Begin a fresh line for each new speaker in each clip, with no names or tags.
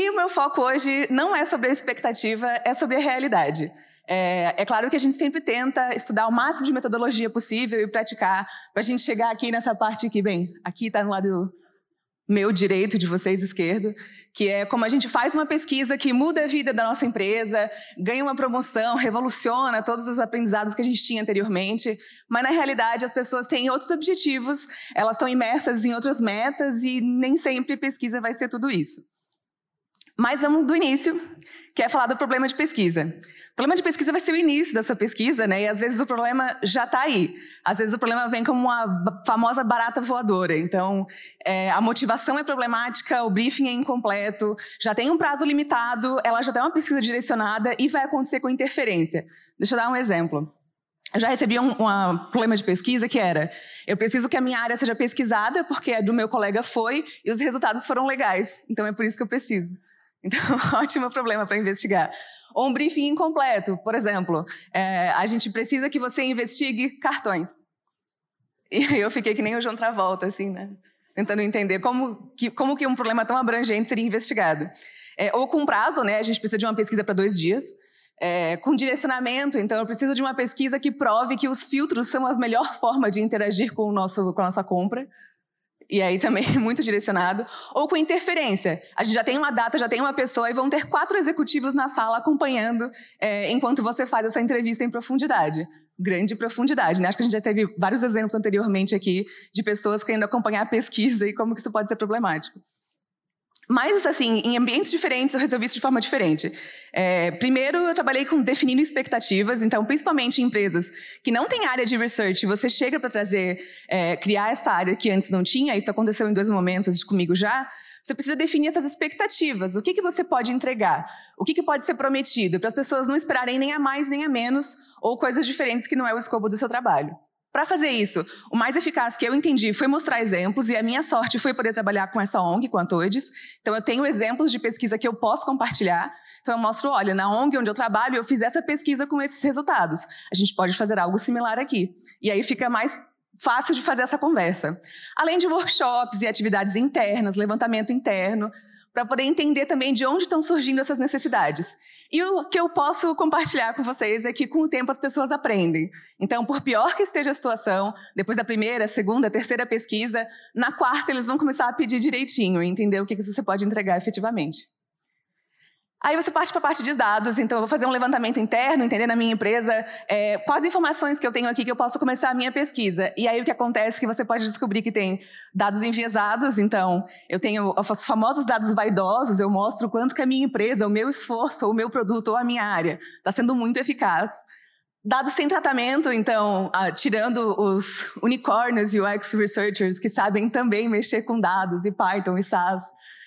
E o meu foco hoje não é sobre a expectativa, é sobre a realidade. É, é, claro que a gente sempre tenta estudar o máximo de metodologia possível e praticar para a gente chegar aqui nessa parte aqui, bem, aqui está no lado meu direito, de vocês esquerdo, que é como a gente faz uma pesquisa que muda a vida da nossa empresa, ganha uma promoção, revoluciona todos os aprendizados que a gente tinha anteriormente, mas na realidade as pessoas têm outros objetivos, elas estão imersas em outras metas e nem sempre pesquisa vai ser tudo isso. Mas vamos do início, que é falar do problema de pesquisa. O problema de pesquisa vai ser o início dessa pesquisa, né? E às vezes o problema já está aí. Às vezes o problema vem como uma famosa barata voadora. Então, é, a motivação é problemática, o briefing é incompleto, já tem um prazo limitado, ela já tem uma pesquisa direcionada e vai acontecer com interferência. Deixa eu dar um exemplo. Eu já recebi um, um, problema de pesquisa que era: eu preciso que a minha área seja pesquisada porque a do meu colega foi e os resultados foram legais. Então é por isso que eu preciso. Então, ótimo problema para investigar. Ou um briefing incompleto, por exemplo, é, a gente precisa que você investigue cartões. E eu fiquei que nem o João Travolta, assim, né? Tentando entender como que, como que um problema tão abrangente seria investigado. É, ou com prazo, né? A gente precisa de uma pesquisa para dois dias. É, com direcionamento, então eu preciso de uma pesquisa que prove que os filtros são a melhor forma de interagir com, o nosso, com a nossa compra e aí também muito direcionado, ou com interferência. A gente já tem uma data, já tem uma pessoa e vão ter quatro executivos na sala acompanhando é, enquanto você faz essa entrevista em profundidade. Grande profundidade, né? Acho que a gente já teve vários exemplos anteriormente aqui de pessoas querendo acompanhar a pesquisa e como que isso pode ser problemático. Mas, assim, em ambientes diferentes, eu resolvi isso de forma diferente. É, primeiro, eu trabalhei com definindo expectativas, então, principalmente em empresas que não têm área de research, você chega para trazer, é, criar essa área que antes não tinha, isso aconteceu em dois momentos comigo já, você precisa definir essas expectativas. O que, que você pode entregar? O que, que pode ser prometido? Para as pessoas não esperarem nem a mais nem a menos, ou coisas diferentes que não é o escopo do seu trabalho. Para fazer isso, o mais eficaz que eu entendi foi mostrar exemplos, e a minha sorte foi poder trabalhar com essa ONG, com a Todes. Então, eu tenho exemplos de pesquisa que eu posso compartilhar. Então, eu mostro, olha, na ONG onde eu trabalho, eu fiz essa pesquisa com esses resultados. A gente pode fazer algo similar aqui. E aí fica mais fácil de fazer essa conversa. Além de workshops e atividades internas, levantamento interno, para poder entender também de onde estão surgindo essas necessidades. E o que eu posso compartilhar com vocês é que, com o tempo, as pessoas aprendem. Então, por pior que esteja a situação, depois da primeira, segunda, terceira pesquisa, na quarta eles vão começar a pedir direitinho e entender o que você pode entregar efetivamente. Aí você parte para a parte de dados, então eu vou fazer um levantamento interno, entender na minha empresa é, quais informações que eu tenho aqui que eu posso começar a minha pesquisa. E aí o que acontece é que você pode descobrir que tem dados enviesados, então eu tenho os famosos dados vaidosos, eu mostro quanto que a minha empresa, o meu esforço, o meu produto ou a minha área está sendo muito eficaz. Dados sem tratamento, então, ah, tirando os unicórnios e UX researchers que sabem também mexer com dados e Python e SAS,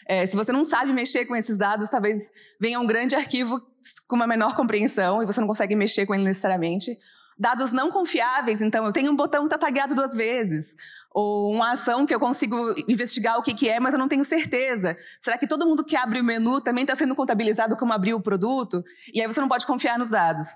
é, se você não sabe mexer com esses dados, talvez venha um grande arquivo com uma menor compreensão e você não consegue mexer com ele necessariamente. Dados não confiáveis, então eu tenho um botão que está tagueado duas vezes, ou uma ação que eu consigo investigar o que, que é, mas eu não tenho certeza. Será que todo mundo que abre o menu também está sendo contabilizado como abriu o produto? E aí você não pode confiar nos dados.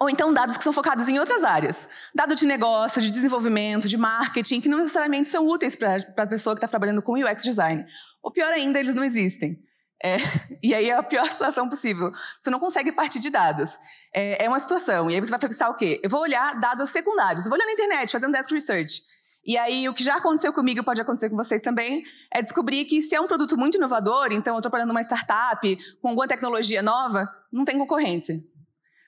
Ou então dados que são focados em outras áreas. Dado de negócio, de desenvolvimento, de marketing, que não necessariamente são úteis para a pessoa que está trabalhando com UX design. Ou pior ainda, eles não existem. É, e aí é a pior situação possível. Você não consegue partir de dados. É, é, uma situação. E aí você vai pensar o quê? Eu vou olhar dados secundários. Eu vou olhar na internet, fazer um desk research. E aí, o que já aconteceu comigo, pode acontecer com vocês também, é descobrir que se é um produto muito inovador, então eu estou trabalhando numa startup, com alguma tecnologia nova, não tem concorrência.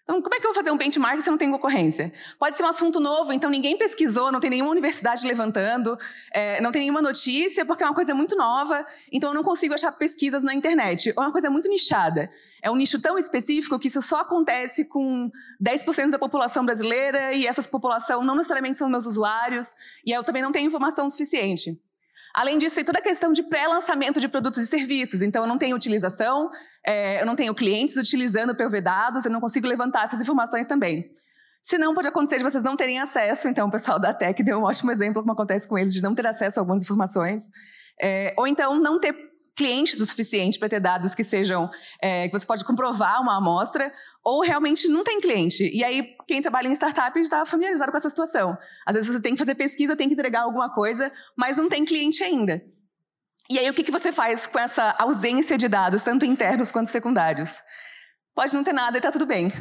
Então, como é que eu vou fazer um benchmark se não tem concorrência? Pode ser um assunto novo, então ninguém pesquisou, não tem nenhuma universidade levantando, é, não tem nenhuma notícia, porque é uma coisa muito nova, então eu não consigo achar pesquisas na internet. É uma coisa muito nichada. É um nicho tão específico que isso só acontece com 10% da população brasileira e essa população não necessariamente são meus usuários, e eu também não tenho informação suficiente. Além disso, tem toda a questão de pré-lançamento de produtos e serviços. Então, eu não tenho utilização, é, eu não tenho clientes utilizando POV dados, eu não consigo levantar essas informações também. Se não, pode acontecer de vocês não terem acesso. Então, o pessoal da Tech deu um ótimo exemplo como acontece com eles, de não ter acesso a algumas informações. É, ou então, não ter clientes o suficiente para ter dados que sejam é, que você pode comprovar uma amostra, ou realmente não tem cliente. E aí, quem trabalha em startup está familiarizado com essa situação. Às vezes você tem que fazer pesquisa, tem que entregar alguma coisa, mas não tem cliente ainda. E aí, o que, que você faz com essa ausência de dados, tanto internos quanto secundários? Pode não ter nada e está tudo bem.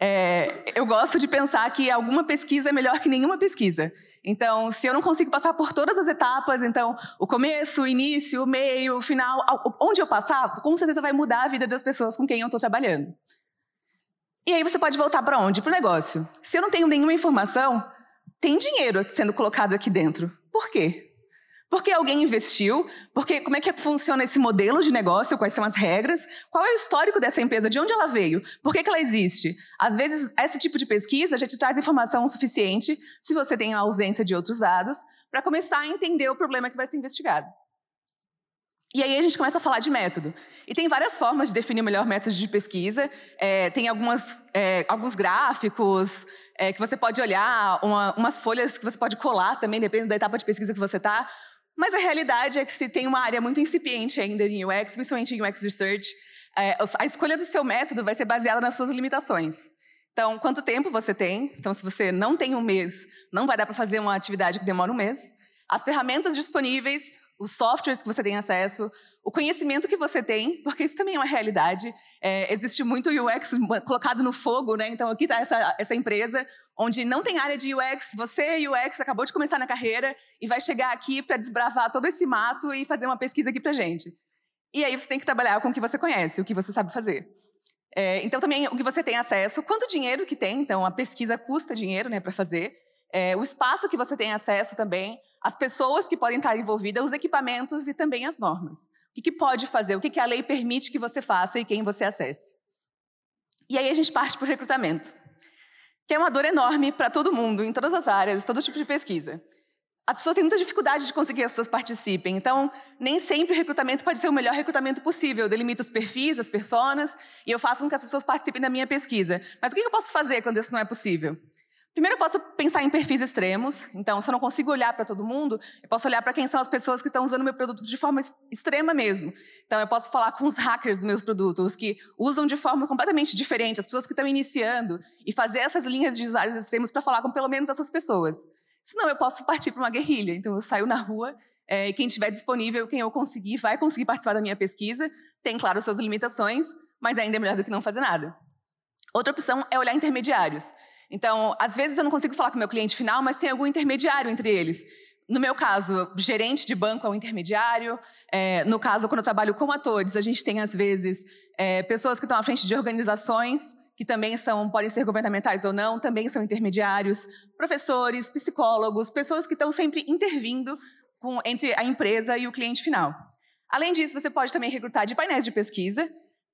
É, eu gosto de pensar que alguma pesquisa é melhor que nenhuma pesquisa. Então, se eu não consigo passar por todas as etapas, então o começo, o início, o meio, o final, onde eu passar, com certeza vai mudar a vida das pessoas com quem eu estou trabalhando. E aí você pode voltar para onde? Para o negócio. Se eu não tenho nenhuma informação, tem dinheiro sendo colocado aqui dentro. Por quê? Porque alguém investiu? Porque como é que funciona esse modelo de negócio? Quais são as regras? Qual é o histórico dessa empresa? De onde ela veio? Por que, que ela existe? Às vezes, esse tipo de pesquisa já te traz informação suficiente, se você tem a ausência de outros dados, para começar a entender o problema que vai ser investigado. E aí a gente começa a falar de método. E tem várias formas de definir o melhor método de pesquisa. É, tem algumas, é, alguns gráficos é, que você pode olhar, uma, umas folhas que você pode colar também, dependendo da etapa de pesquisa que você está. Mas a realidade é que se tem uma área muito incipiente ainda em UX, principalmente em UX Research, é, a escolha do seu método vai ser baseada nas suas limitações. Então, quanto tempo você tem? Então, se você não tem um mês, não vai dar para fazer uma atividade que demora um mês. As ferramentas disponíveis, os softwares que você tem acesso, o conhecimento que você tem, porque isso também é uma realidade. É, existe muito UX colocado no fogo, né? Então, aqui está essa, essa empresa onde não tem área de UX, você UX, acabou de começar na carreira e vai chegar aqui para desbravar todo esse mato e fazer uma pesquisa aqui para gente. E aí você tem que trabalhar com o que você conhece, o que você sabe fazer. É, então também o que você tem acesso, quanto dinheiro que tem, então a pesquisa custa dinheiro, né, para fazer. É, o espaço que você tem acesso também, as pessoas que podem estar envolvidas, os equipamentos e também as normas. O que, pode fazer, o que, a lei permite que você faça e quem você acesse. E aí a gente parte para o recrutamento que é uma dor enorme para todo mundo, em todas as áreas, todo tipo de pesquisa. As pessoas têm muita dificuldade de conseguir que as pessoas participem, então nem sempre o recrutamento pode ser o melhor recrutamento possível. Eu delimito os perfis, as personas, e eu faço com que as pessoas participem da minha pesquisa. Mas o que eu posso fazer quando isso não é possível? Primeiro, eu posso pensar em perfis extremos. Então, se eu não consigo olhar para todo mundo, eu posso olhar para quem são as pessoas que estão usando meu produto de forma extrema mesmo. Então, eu posso falar com os hackers dos meus produtos, os que usam de forma completamente diferente, as pessoas que estão iniciando, e fazer essas linhas de usuários extremos para falar com pelo menos essas pessoas. Senão, eu posso partir para uma guerrilha. Então, eu saio na rua é, e quem estiver disponível, quem eu conseguir, vai conseguir participar da minha pesquisa. Tem, claro, suas limitações, mas ainda é melhor do que não fazer nada. Outra opção é olhar intermediários. Então, às vezes eu não consigo falar com o meu cliente final, mas tem algum intermediário entre eles. No meu caso, gerente de banco é um intermediário. É, no caso, quando eu trabalho com atores, a gente tem, às vezes, é, pessoas que estão à frente de organizações, que também são, podem ser governamentais ou não, também são intermediários. Professores, psicólogos, pessoas que estão sempre intervindo com, entre a empresa e o cliente final. Além disso, você pode também recrutar de painéis de pesquisa,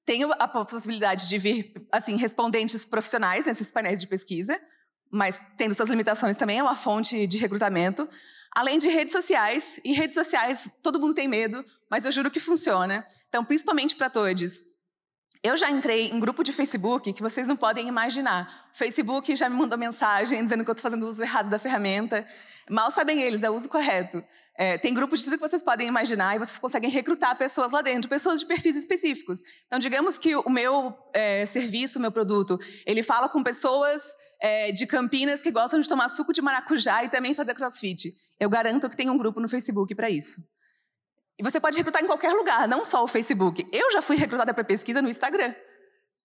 tenho a possibilidade de vir, assim, respondentes profissionais nesses painéis de pesquisa, mas tendo suas limitações também é uma fonte de recrutamento. Além de redes sociais, e redes sociais todo mundo tem medo, mas eu juro que funciona. Então, principalmente para todos. Eu já entrei em grupo de Facebook que vocês não podem imaginar. O Facebook já me mandou mensagem dizendo que eu estou fazendo uso errado da ferramenta. Mal sabem eles, é o uso correto. É, tem grupo de tudo que vocês podem imaginar e vocês conseguem recrutar pessoas lá dentro, pessoas de perfis específicos. Então, digamos que o meu é, serviço, o meu produto, ele fala com pessoas é, de Campinas que gostam de tomar suco de maracujá e também fazer crossfit. Eu garanto que tem um grupo no Facebook para isso. E você pode recrutar em qualquer lugar, não só o Facebook. Eu já fui recrutada para pesquisa no Instagram.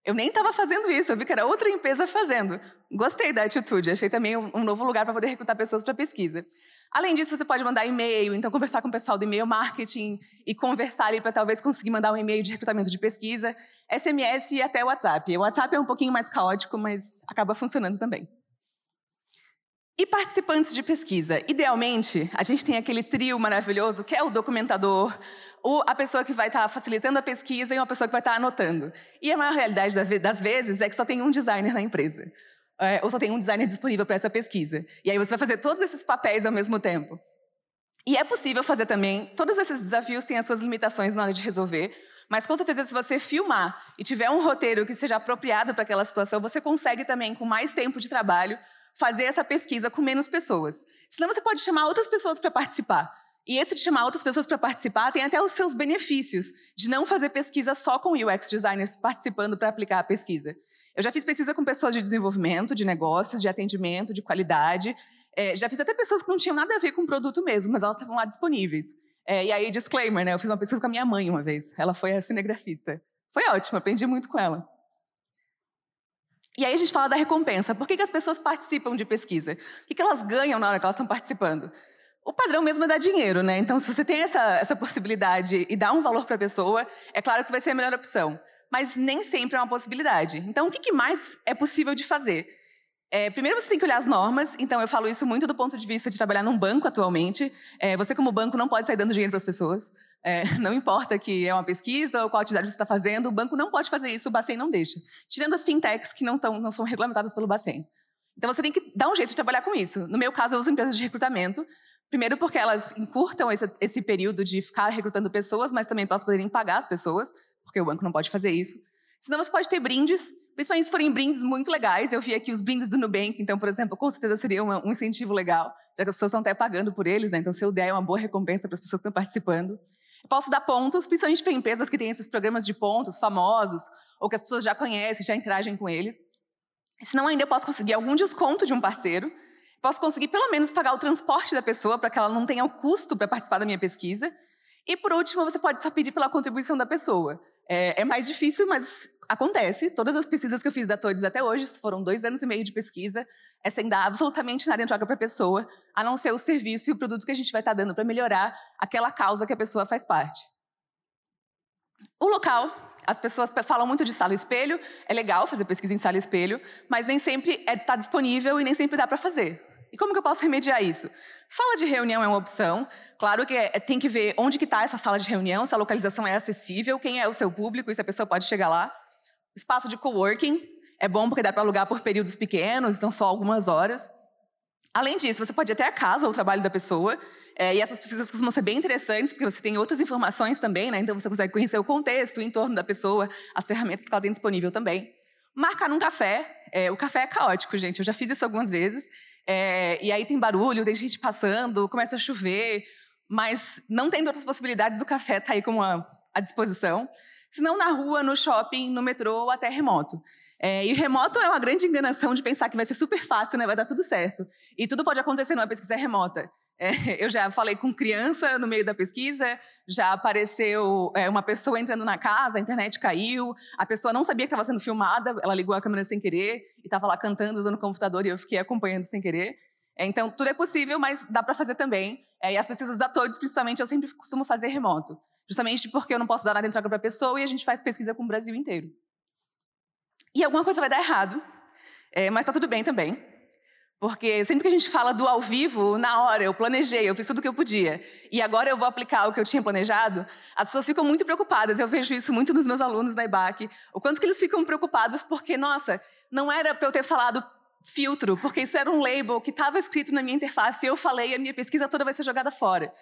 Eu nem estava fazendo isso, eu vi que era outra empresa fazendo. Gostei da atitude, achei também um, um novo lugar para poder recrutar pessoas para pesquisa. Além disso, você pode mandar e-mail, então conversar com o pessoal do e-mail marketing e conversar ali para talvez conseguir mandar um e-mail de recrutamento de pesquisa, SMS e até WhatsApp. O WhatsApp é um pouquinho mais caótico, mas acaba funcionando também. E participantes de pesquisa? Idealmente, a gente tem aquele trio maravilhoso que é o documentador, a pessoa que vai estar tá facilitando a pesquisa e uma pessoa que vai estar tá anotando. E a maior realidade das vezes é que só tem um designer na empresa. É, ou só tem um designer disponível para essa pesquisa. E aí você vai fazer todos esses papéis ao mesmo tempo. E é possível fazer também, todos esses desafios têm as suas limitações na hora de resolver, mas com certeza se você filmar e tiver um roteiro que seja apropriado para aquela situação, você consegue também, com mais tempo de trabalho, fazer essa pesquisa com menos pessoas. Senão você pode chamar outras pessoas para participar. E esse de chamar outras pessoas para participar tem até os seus benefícios de não fazer pesquisa só com UX designers participando para aplicar a pesquisa. Eu já fiz pesquisa com pessoas de desenvolvimento, de negócios, de atendimento, de qualidade. É, já fiz até pessoas que não tinham nada a ver com o produto mesmo, mas elas estavam lá disponíveis. É, e aí, disclaimer, né? Eu fiz uma pesquisa com a minha mãe uma vez. Ela foi a cinegrafista. Foi ótimo, aprendi muito com ela. E aí a gente fala da recompensa. Por que, que as pessoas participam de pesquisa? O que, que elas ganham na hora que elas estão participando? O padrão mesmo é dar dinheiro, né? Então, se você tem essa, essa possibilidade e dá um valor para a pessoa, é claro que vai ser a melhor opção. Mas nem sempre é uma possibilidade. Então, o que, mais é possível de fazer? É, primeiro, você tem que olhar as normas. Então, eu falo isso muito do ponto de vista de trabalhar num banco atualmente. É, você, como banco, não pode sair dando dinheiro para as pessoas. É, não importa que é uma pesquisa ou qual atividade você está fazendo, o banco não pode fazer isso, o Bacen não deixa. Tirando as fintechs que não, tão, não são regulamentadas pelo Bacen. Então, você tem que dar um jeito de trabalhar com isso. No meu caso, eu uso empresas de recrutamento. Primeiro, porque elas encurtam esse, esse período de ficar recrutando pessoas, mas também para elas poderem pagar as pessoas, porque o banco não pode fazer isso. Senão, você pode ter brindes Principalmente se forem brindes muito legais. Eu vi aqui os brindes do Nubank, então, por exemplo, com certeza seria uma, um incentivo legal, já que as pessoas estão até pagando por eles, né? Então, se eu der, é uma boa recompensa para as pessoas que estão participando. Posso dar pontos, principalmente para empresas que têm esses programas de pontos famosos, ou que as pessoas já conhecem, já interagem com eles. Se não, ainda eu posso conseguir algum desconto de um parceiro. Posso conseguir, pelo menos, pagar o transporte da pessoa para que ela não tenha o custo para participar da minha pesquisa. E, por último, você pode só pedir pela contribuição da pessoa. É, é mais difícil, mas acontece. Todas as pesquisas que eu fiz da TODES até hoje, foram dois anos e meio de pesquisa, é sem dar absolutamente nada em troca para a pessoa, a não ser o serviço e o produto que a gente vai estar tá dando para melhorar aquela causa que a pessoa faz parte. O local, as pessoas falam muito de sala espelho, é legal fazer pesquisa em sala espelho, mas nem sempre está é, tá disponível e nem sempre dá para fazer. E como que eu posso remediar isso? Sala de reunião é uma opção. Claro que é, tem que ver onde que está essa sala de reunião, se a localização é acessível, quem é o seu público e se a pessoa pode chegar lá. Espaço de coworking é bom porque dá para alugar por períodos pequenos, então só algumas horas. Além disso, você pode ir até a casa, o trabalho da pessoa, é, e essas pesquisas costumam ser bem interessantes, porque você tem outras informações também, né? Então você consegue conhecer o contexto, o entorno da pessoa, as ferramentas que ela tem disponível também. Marcar num café. É, o café é caótico, gente. Eu já fiz isso algumas vezes. É, e aí tem barulho, tem gente passando, começa a chover, mas não tendo outras possibilidades, o café está aí como à disposição se não na rua, no shopping, no metrô ou até remoto. É, e remoto é uma grande enganação de pensar que vai ser super fácil, né? vai dar tudo certo. E tudo pode acontecer numa pesquisa remota. É, eu já falei com criança no meio da pesquisa, já apareceu é, uma pessoa entrando na casa, a internet caiu, a pessoa não sabia que estava sendo filmada, ela ligou a câmera sem querer e estava lá cantando usando o computador e eu fiquei acompanhando sem querer. É, então, tudo é possível, mas dá para fazer também. É, e as pesquisas da TODES, principalmente, eu sempre costumo fazer remoto. Justamente porque eu não posso dar nada em troca para a pessoa e a gente faz pesquisa com o Brasil inteiro. E alguma coisa vai dar errado, é, mas está tudo bem também. Porque sempre que a gente fala do ao vivo, na hora, eu planejei, eu fiz tudo o que eu podia, e agora eu vou aplicar o que eu tinha planejado, as pessoas ficam muito preocupadas. Eu vejo isso muito nos meus alunos da IBAC, o quanto que eles ficam preocupados porque, nossa, não era para eu ter falado filtro, porque isso era um label que estava escrito na minha interface e eu falei, a minha pesquisa toda vai ser jogada fora.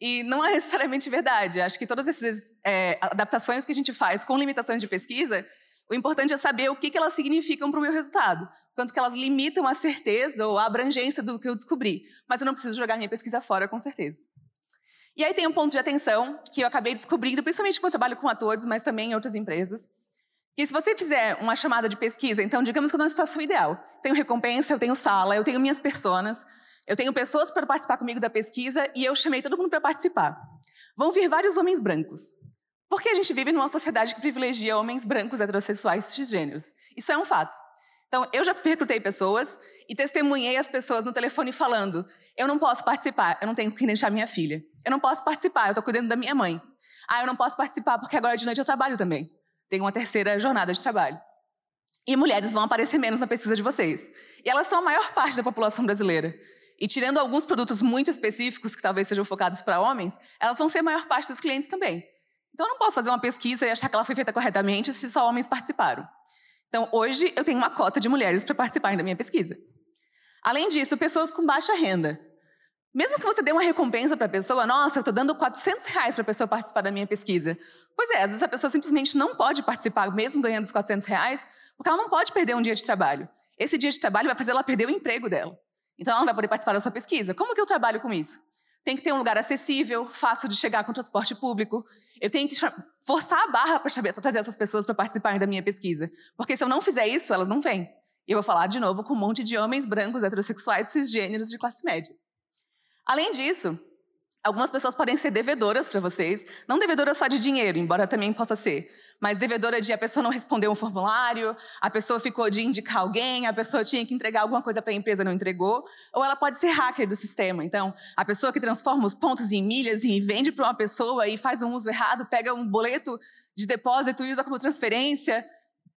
E não é necessariamente verdade. Acho que todas essas é, adaptações que a gente faz com limitações de pesquisa, o importante é saber o que, que elas significam para o meu resultado. Quanto que elas limitam a certeza ou a abrangência do que eu descobri. Mas eu não preciso jogar minha pesquisa fora, com certeza. E aí tem um ponto de atenção que eu acabei descobrindo, principalmente quando eu trabalho com atores, mas também em outras empresas. Que se você fizer uma chamada de pesquisa, então digamos que eu estou na situação ideal. Tenho recompensa, eu tenho sala, eu tenho minhas personas, eu tenho pessoas para participar comigo da pesquisa e eu chamei todo mundo para participar. Vão vir vários homens brancos. Porque a gente vive numa sociedade que privilegia homens brancos, heterossexuais, cisgêneros. Isso é um fato. Então, eu já recrutei pessoas e testemunhei as pessoas no telefone falando: eu não posso participar, eu não tenho que deixar minha filha. Eu não posso participar, eu estou cuidando da minha mãe. Ah, eu não posso participar porque agora de noite eu trabalho também. Tenho uma terceira jornada de trabalho. E mulheres vão aparecer menos na pesquisa de vocês. E elas são a maior parte da população brasileira. E tirando alguns produtos muito específicos, que talvez sejam focados para homens, elas vão ser a maior parte dos clientes também. Então, eu não posso fazer uma pesquisa e achar que ela foi feita corretamente se só homens participaram. Então, hoje, eu tenho uma cota de mulheres para participarem da minha pesquisa. Além disso, pessoas com baixa renda. Mesmo que você dê uma recompensa para a pessoa, nossa, eu estou dando 400 reais para a pessoa participar da minha pesquisa. Pois é, às vezes a pessoa simplesmente não pode participar, mesmo ganhando os 400 reais, porque ela não pode perder um dia de trabalho. Esse dia de trabalho vai fazer ela perder o emprego dela. Então, ela não vai poder participar da sua pesquisa. Como que eu trabalho com isso? Tem que ter um lugar acessível, fácil de chegar com transporte público. Eu tenho que forçar a barra para trazer essas pessoas para participarem da minha pesquisa. Porque se eu não fizer isso, elas não vêm. E eu vou falar de novo com um monte de homens brancos, heterossexuais, cisgêneros de classe média. Além disso, Algumas pessoas podem ser devedoras para vocês, não devedoras só de dinheiro, embora também possa ser, mas devedora de a pessoa não respondeu um formulário, a pessoa ficou de indicar alguém, a pessoa tinha que entregar alguma coisa para a empresa não entregou, ou ela pode ser hacker do sistema. Então, a pessoa que transforma os pontos em milhas e vende para uma pessoa e faz um uso errado, pega um boleto de depósito e usa como transferência,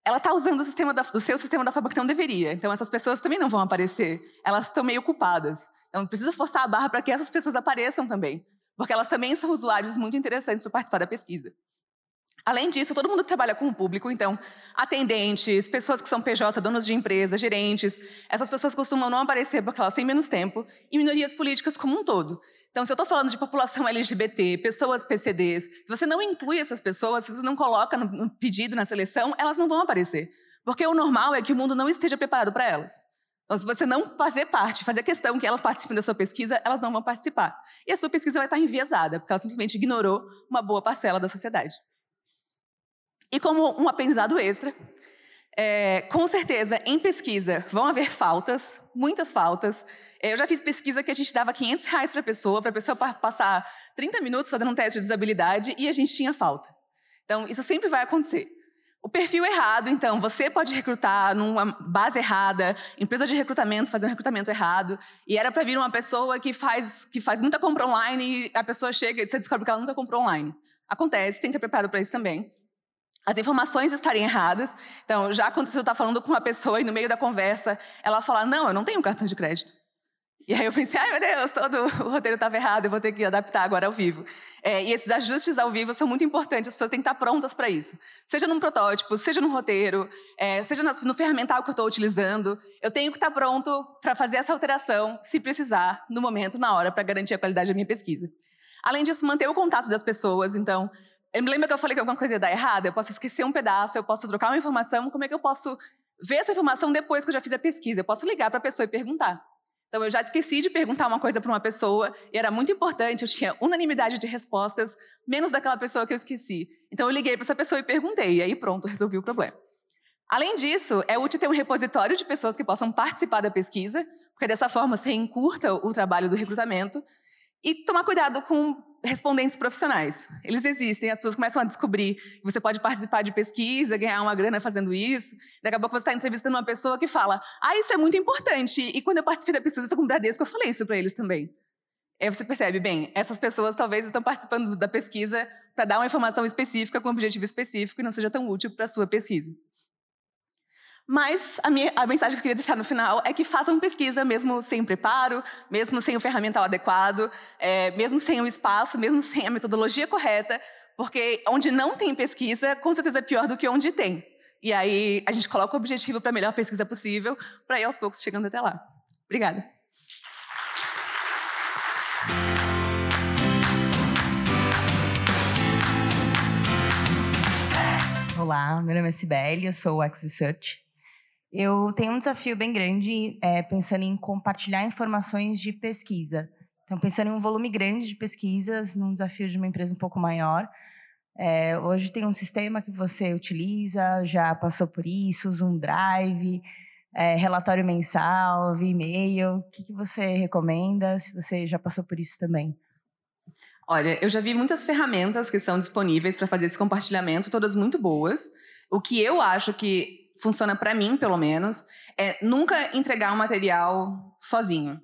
ela está usando o, da, seu sistema da forma que não deveria. Então, essas pessoas também não vão aparecer. Elas estão meio culpadas. Então, precisa forçar a barra para que essas pessoas apareçam também, porque elas também são usuários muito interessantes para participar da pesquisa. Além disso, todo mundo que trabalha com o público, então, atendentes, pessoas que são PJ, donos de empresa, gerentes, essas pessoas costumam não aparecer porque elas têm menos tempo, e minorias políticas como um todo. Então, se eu estou falando de população LGBT, pessoas PCDs, se você não inclui essas pessoas, se você não coloca no pedido, na seleção, elas não vão aparecer. Porque o normal é que o mundo não esteja preparado para elas. Então, se você não fazer parte, fazer questão que elas participem da sua pesquisa, elas não vão participar. E a sua pesquisa vai estar enviesada, porque ela simplesmente ignorou uma boa parcela da sociedade. E como um aprendizado extra, é, com certeza, em pesquisa vão haver faltas, muitas faltas. É, eu já fiz pesquisa que a gente dava 500 reais para a pessoa, para a pessoa passar 30 minutos fazendo um teste de usabilidade e a gente tinha falta. Então, isso sempre vai acontecer. O perfil errado, então, você pode recrutar numa base errada, empresa de recrutamento fazer um recrutamento errado, e era para vir uma pessoa que faz, que faz muita compra online e a pessoa chega e você descobre que ela nunca comprou online. Acontece, tem que estar preparado para isso também as informações estarem erradas. Então, já aconteceu, eu estar falando com uma pessoa e no meio da conversa ela falar, não, eu não tenho cartão de crédito. E aí eu pensei, ai meu Deus, todo o roteiro estava errado, eu vou ter que adaptar agora ao vivo. É, e esses ajustes ao vivo são muito importantes, as pessoas têm que estar prontas para isso. Seja num protótipo, seja num roteiro, é, seja no ferramental que eu estou utilizando, eu tenho que estar pronto para fazer essa alteração, se precisar, no momento, na hora, para garantir a qualidade da minha pesquisa. Além disso, manter o contato das pessoas, então, Lembra que eu falei que alguma coisa ia dar errado? Eu posso esquecer um pedaço, eu posso trocar uma informação. Como é que eu posso ver essa informação depois que eu já fiz a pesquisa? Eu posso ligar para a pessoa e perguntar. Então, eu já esqueci de perguntar uma coisa para uma pessoa e era muito importante, eu tinha unanimidade de respostas, menos daquela pessoa que eu esqueci. Então, eu liguei para essa pessoa e perguntei, e aí pronto, resolvi o problema. Além disso, é útil ter um repositório de pessoas que possam participar da pesquisa, porque dessa forma você encurta o trabalho do recrutamento e tomar cuidado com respondentes profissionais. Eles existem, as pessoas começam a descobrir que você pode participar de pesquisa, ganhar uma grana fazendo isso. Daqui a pouco você está entrevistando uma pessoa que fala: Ah, isso é muito importante. E quando eu participei da pesquisa com o Bradesco, eu falei isso para eles também. Aí você percebe, bem, essas pessoas talvez estão participando da pesquisa para dar uma informação específica com um objetivo específico e não seja tão útil para a sua pesquisa. Mas a, minha, a mensagem que eu queria deixar no final é que façam pesquisa mesmo sem preparo, mesmo sem o ferramental adequado, é, mesmo sem o espaço, mesmo sem a metodologia correta, porque onde não tem pesquisa, com certeza é pior do que onde tem. E aí a gente coloca o objetivo para a melhor pesquisa possível, para ir aos poucos chegando até lá. Obrigada.
Olá, meu nome é Sibeli, eu sou o X Research. Eu tenho um desafio bem grande é, pensando em compartilhar informações de pesquisa. Então, pensando em um volume grande de pesquisas, num desafio de uma empresa um pouco maior. É, hoje tem um sistema que você utiliza, já passou por isso, Zoom Drive, é, relatório mensal, e-mail. O que, que você recomenda, se você já passou por isso também?
Olha, eu já vi muitas ferramentas que são disponíveis para fazer esse compartilhamento, todas muito boas. O que eu acho que funciona para mim, pelo menos, é nunca entregar um material sozinho.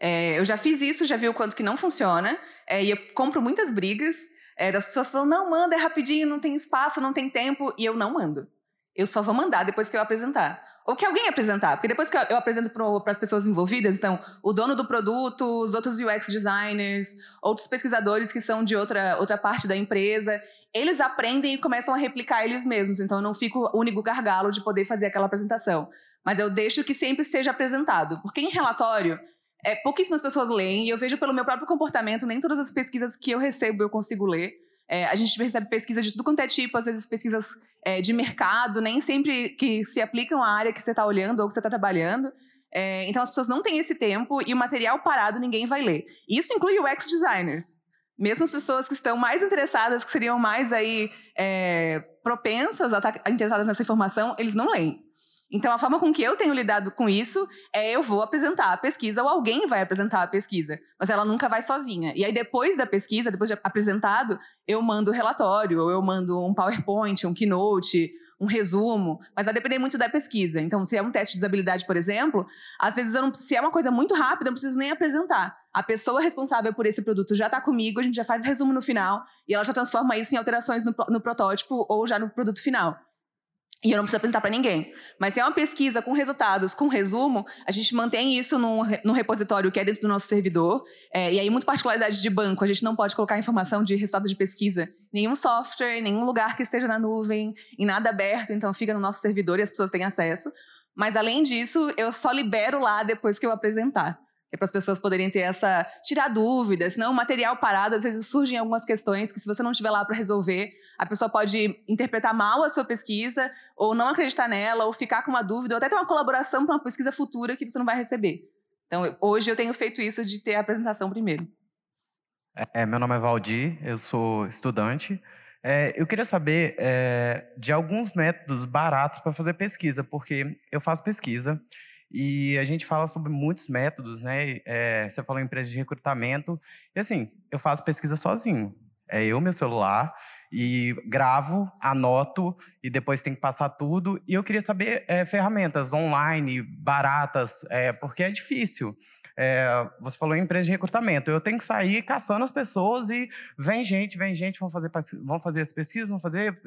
É, eu já fiz isso, já vi o quanto que não funciona, é, e eu compro muitas brigas é, das pessoas falando, não, manda, é rapidinho, não tem espaço, não tem tempo, e eu não mando. Eu só vou mandar depois que eu apresentar. Ou que alguém apresentar, porque depois que eu apresento para as pessoas envolvidas, então, o dono do produto, os outros UX designers, outros pesquisadores que são de outra, outra parte da empresa, eles aprendem e começam a replicar eles mesmos. Então, eu não fico o único gargalo de poder fazer aquela apresentação. Mas eu deixo que sempre seja apresentado. Porque em relatório, é, pouquíssimas pessoas leem, e eu vejo pelo meu próprio comportamento, nem todas as pesquisas que eu recebo eu consigo ler. É, a gente recebe pesquisas de tudo quanto é tipo, às vezes pesquisas é, de mercado, nem sempre que se aplicam à área que você está olhando ou que você está trabalhando. É, então as pessoas não têm esse tempo e o material parado ninguém vai ler. Isso inclui UX designers. Mesmo as pessoas que estão mais interessadas, que seriam mais aí é, propensas a estar tá interessadas nessa informação, eles não leem. Então, a forma com que eu tenho lidado com isso é eu vou apresentar a pesquisa ou alguém vai apresentar a pesquisa, mas ela nunca vai sozinha. E aí, depois da pesquisa, depois de apresentado, eu mando o relatório, ou eu mando um PowerPoint, um Keynote, um resumo, mas vai depender muito da pesquisa. Então, se é um teste de usabilidade, por exemplo, às vezes, não, se é uma coisa muito rápida, eu não preciso nem apresentar. A pessoa responsável por esse produto já está comigo, a gente já faz o resumo no final e ela já transforma isso em alterações no, no protótipo ou já no produto final. E eu não preciso apresentar para ninguém. Mas se é uma pesquisa com resultados, com resumo, a gente mantém isso num, num repositório que é dentro do nosso servidor. É, e aí, muito particularidade de banco, a gente não pode colocar informação de resultado de pesquisa em nenhum software, em nenhum lugar que esteja na nuvem, em nada aberto, então fica no nosso servidor e as pessoas têm acesso. Mas além disso, eu só libero lá depois que eu apresentar é para as pessoas poderem ter essa tirar dúvidas, senão o material parado às vezes surgem algumas questões que se você não estiver lá para resolver, a pessoa pode interpretar mal a sua pesquisa ou não acreditar nela ou ficar com uma dúvida ou até ter uma colaboração para uma pesquisa futura que você não vai receber. Então, hoje eu tenho feito isso de ter a apresentação primeiro.
É, meu nome é Valdir, eu sou estudante. É, eu queria saber é, de alguns métodos baratos para fazer pesquisa, porque eu faço pesquisa e a gente fala sobre muitos métodos, né? É, você falou em empresa de recrutamento. E assim, eu faço pesquisa sozinho. É eu, meu celular, e gravo, anoto, e depois tem que passar tudo. E eu queria saber é, ferramentas online, baratas, é, porque é difícil. É, você falou em empresa de recrutamento. Eu tenho que sair caçando as pessoas e vem gente, vem gente, vão fazer, vão fazer as pesquisas, vão fazer.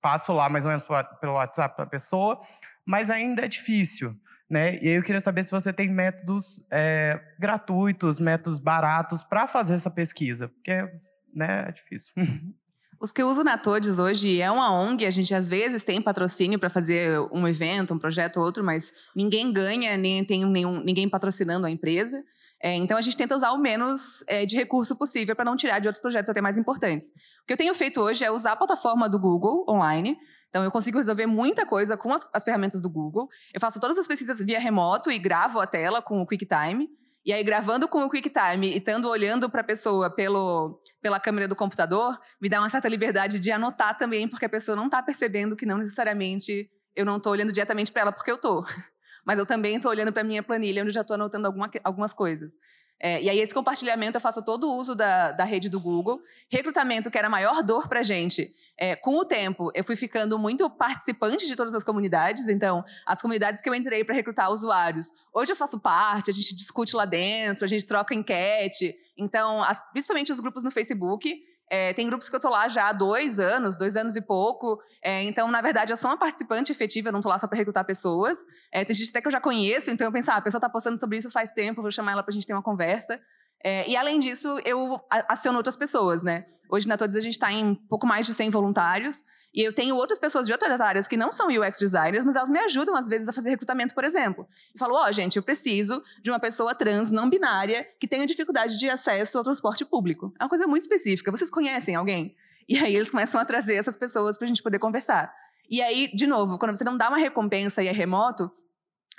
Passo lá mais ou menos pelo WhatsApp para a pessoa, mas ainda é difícil. Né? E aí eu queria saber se você tem métodos é, gratuitos, métodos baratos para fazer essa pesquisa, porque né, é difícil.
Os que eu uso na Todes hoje é uma ONG, a gente às vezes tem patrocínio para fazer um evento, um projeto ou outro, mas ninguém ganha, nem tem nenhum, ninguém patrocinando a empresa. É, então a gente tenta usar o menos é, de recurso possível para não tirar de outros projetos até mais importantes. O que eu tenho feito hoje é usar a plataforma do Google online então, eu consigo resolver muita coisa com as, as, ferramentas do Google. Eu faço todas as pesquisas via remoto e gravo a tela com o QuickTime. E aí, gravando com o QuickTime e estando olhando para a pessoa pelo, pela câmera do computador, me dá uma certa liberdade de anotar também, porque a pessoa não está percebendo que não necessariamente eu não estou olhando diretamente para ela porque eu estou. Mas eu também estou olhando para a minha planilha, onde já estou anotando alguma, algumas coisas. É, e aí, esse compartilhamento, eu faço todo o uso da, da rede do Google. Recrutamento, que era a maior dor para a gente, é, com o tempo, eu fui ficando muito participante de todas as comunidades. Então, as comunidades que eu entrei para recrutar usuários, hoje eu faço parte, a gente discute lá dentro, a gente troca enquete. Então, as, principalmente os grupos no Facebook. É, tem grupos que eu estou lá já há dois anos, dois anos e pouco. É, então, na verdade, eu sou uma participante efetiva, eu não estou lá só para recrutar pessoas. É, tem gente até que eu já conheço, então eu penso, ah, a pessoa está postando sobre isso faz tempo, vou chamar ela para a gente ter uma conversa. É, e além disso, eu aciono outras pessoas, né? Hoje na Todos a gente está em pouco mais de 100 voluntários. E eu tenho outras pessoas de outras áreas que não são UX designers, mas elas me ajudam às vezes a fazer recrutamento, por exemplo. E falo, ó, oh, gente, eu preciso de uma pessoa trans não binária que tenha dificuldade de acesso ao transporte público. É uma coisa muito específica. Vocês conhecem alguém? E aí eles começam a trazer essas pessoas para a gente poder conversar. E aí, de novo, quando você não dá uma recompensa e é remoto,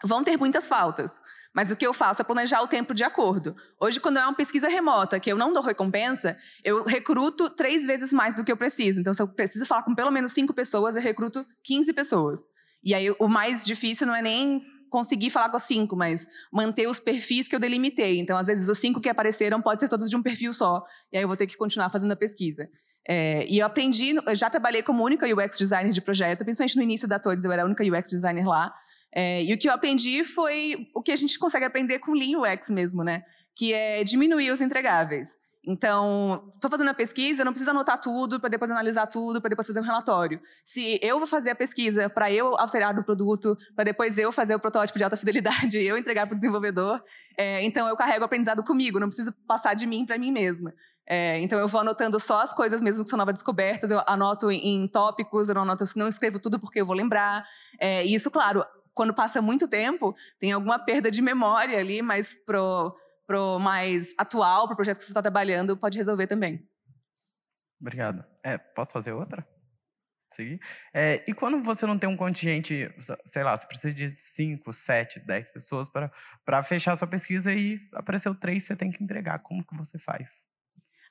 vão ter muitas faltas. Mas o que eu faço é planejar o tempo de acordo. Hoje, quando é uma pesquisa remota, que eu não dou recompensa, eu recruto três vezes mais do que eu preciso. Então, se eu preciso falar com pelo menos cinco pessoas, eu recruto 15 pessoas. E aí, o mais difícil não é nem conseguir falar com as cinco, mas manter os perfis que eu delimitei. Então, às vezes, os cinco que apareceram podem ser todos de um perfil só. E aí, eu vou ter que continuar fazendo a pesquisa. É, e eu aprendi, eu já trabalhei como única UX designer de projeto, principalmente no início da Todes, eu era a única UX designer lá. É, e o que eu aprendi foi o que a gente consegue aprender com Lean UX mesmo, né? Que é diminuir os entregáveis. Então, estou fazendo a pesquisa, não preciso anotar tudo para depois analisar tudo, para depois fazer um relatório. Se eu vou fazer a pesquisa para eu alterar no produto, para depois eu fazer o protótipo de alta fidelidade, eu entregar para o desenvolvedor, é, então eu carrego o aprendizado comigo, não preciso passar de mim para mim mesma. É, então eu vou anotando só as coisas mesmo que são novas descobertas, eu anoto em tópicos, eu não anoto, não escrevo tudo porque eu vou lembrar. É, isso, claro, quando passa muito tempo, tem alguma perda de memória ali, mas pro, pro mais atual, para o projeto que você está trabalhando, pode resolver também.
Obrigado. É, posso fazer outra? Seguir? É, e quando você não tem um contingente, sei lá, você precisa de 5, 7, 10 pessoas para fechar sua pesquisa e apareceu três, você tem que entregar. Como que você faz?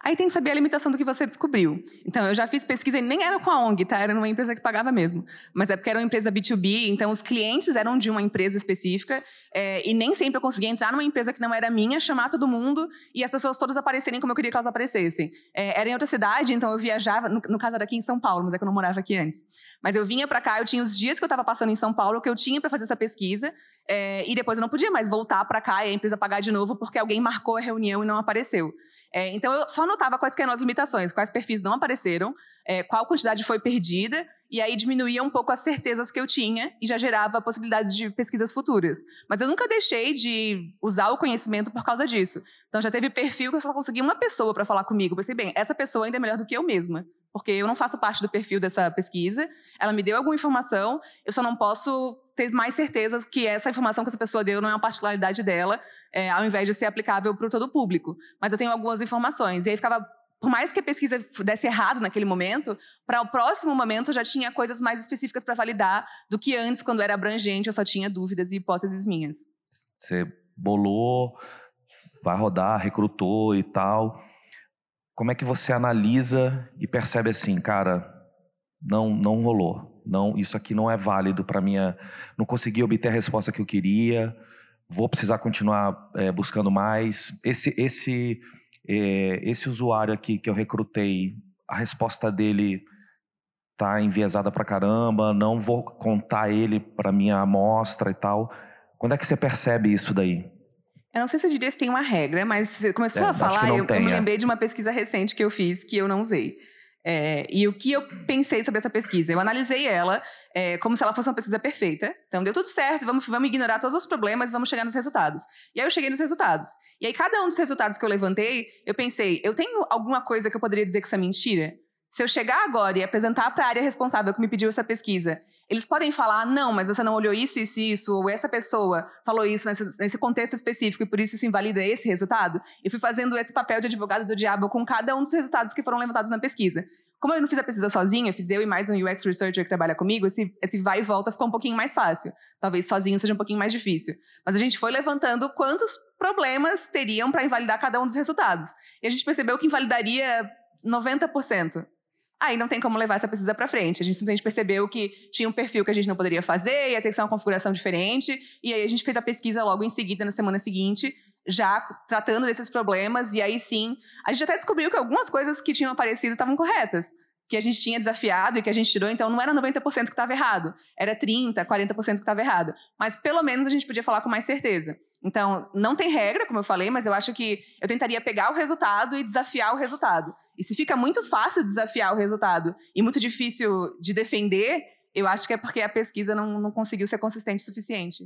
Aí tem que saber a limitação do que você descobriu. Então, eu já fiz pesquisa e nem era com a ONG, tá? Era numa empresa que pagava mesmo. Mas é porque era uma empresa B2B, então os clientes eram de uma empresa específica é, e nem sempre eu conseguia entrar numa empresa que não era minha, chamar todo mundo e as pessoas todas aparecerem como eu queria que elas aparecessem. É, era em outra cidade, então eu viajava, no, no caso era aqui em São Paulo, mas é que eu não morava aqui antes. Mas eu vinha para cá, eu tinha os dias que eu estava passando em São Paulo que eu tinha para fazer essa pesquisa é, e depois eu não podia mais voltar para cá e a empresa pagar de novo porque alguém marcou a reunião e não apareceu. É, então eu só notava quais eram as limitações, quais perfis não apareceram, é, qual quantidade foi perdida, e aí diminuía um pouco as certezas que eu tinha e já gerava possibilidades de pesquisas futuras. Mas eu nunca deixei de usar o conhecimento por causa disso. Então já teve perfil que eu só consegui uma pessoa para falar comigo. Eu pensei, bem, essa pessoa ainda é melhor do que eu mesma porque eu não faço parte do perfil dessa pesquisa. Ela me deu alguma informação, eu só não posso ter mais certezas que essa informação que essa pessoa deu não é uma particularidade dela, é, ao invés de ser aplicável para todo o público. Mas eu tenho algumas informações. E aí ficava por mais que a pesquisa desse errado naquele momento, para o próximo momento eu já tinha coisas mais específicas para validar do que antes, quando era abrangente, eu só tinha dúvidas e hipóteses minhas.
Você bolou, vai rodar, recrutou e tal como é que você analisa e percebe assim, cara, não não rolou, não isso aqui não é válido para minha, não consegui obter a resposta que eu queria, vou precisar continuar é, buscando mais. Esse esse é, esse usuário aqui que eu recrutei, a resposta dele tá enviesada para caramba, não vou contar ele para minha amostra e tal. Quando é que você percebe isso daí?
Eu não sei se eu diria se tem uma regra, mas você começou é, a falar, eu, eu, me lembrei de uma pesquisa recente que eu fiz que eu não usei. É, e o que eu pensei sobre essa pesquisa? Eu analisei ela é, como se ela fosse uma pesquisa perfeita. Então, deu tudo certo, vamos, vamos ignorar todos os problemas e vamos chegar nos resultados. E aí eu cheguei nos resultados. E aí, cada um dos resultados que eu levantei, eu pensei, eu tenho alguma coisa que eu poderia dizer que isso é mentira? Se eu chegar agora e apresentar para a área responsável que me pediu essa pesquisa eles podem falar, não, mas você não olhou isso, isso e isso, ou essa pessoa falou isso nesse, nesse, contexto específico e por isso isso invalida esse resultado. E fui fazendo esse papel de advogado do diabo com cada um dos resultados que foram levantados na pesquisa. Como eu não fiz a pesquisa sozinha, fiz eu e mais um UX Researcher que trabalha comigo, esse, esse vai e volta ficou um pouquinho mais fácil. Talvez sozinho seja um pouquinho mais difícil. Mas a gente foi levantando quantos problemas teriam para invalidar cada um dos resultados. E a gente percebeu que invalidaria 90%. Aí não tem como levar essa pesquisa para frente. A gente simplesmente percebeu que tinha um perfil que a gente não poderia fazer, ia ter que ser uma configuração diferente. E aí a gente fez a pesquisa logo em seguida, na semana seguinte, já tratando desses problemas. E aí sim, a gente até descobriu que algumas coisas que tinham aparecido estavam corretas. Que a gente tinha desafiado e que a gente tirou, então não era 90% que estava errado, era 30%, 40% que estava errado. Mas pelo menos a gente podia falar com mais certeza. Então, não tem regra, como eu falei, mas eu acho que eu tentaria pegar o resultado e desafiar o resultado. E se fica muito fácil desafiar o resultado e muito difícil de defender, eu acho que é porque a pesquisa não, não conseguiu ser consistente o suficiente.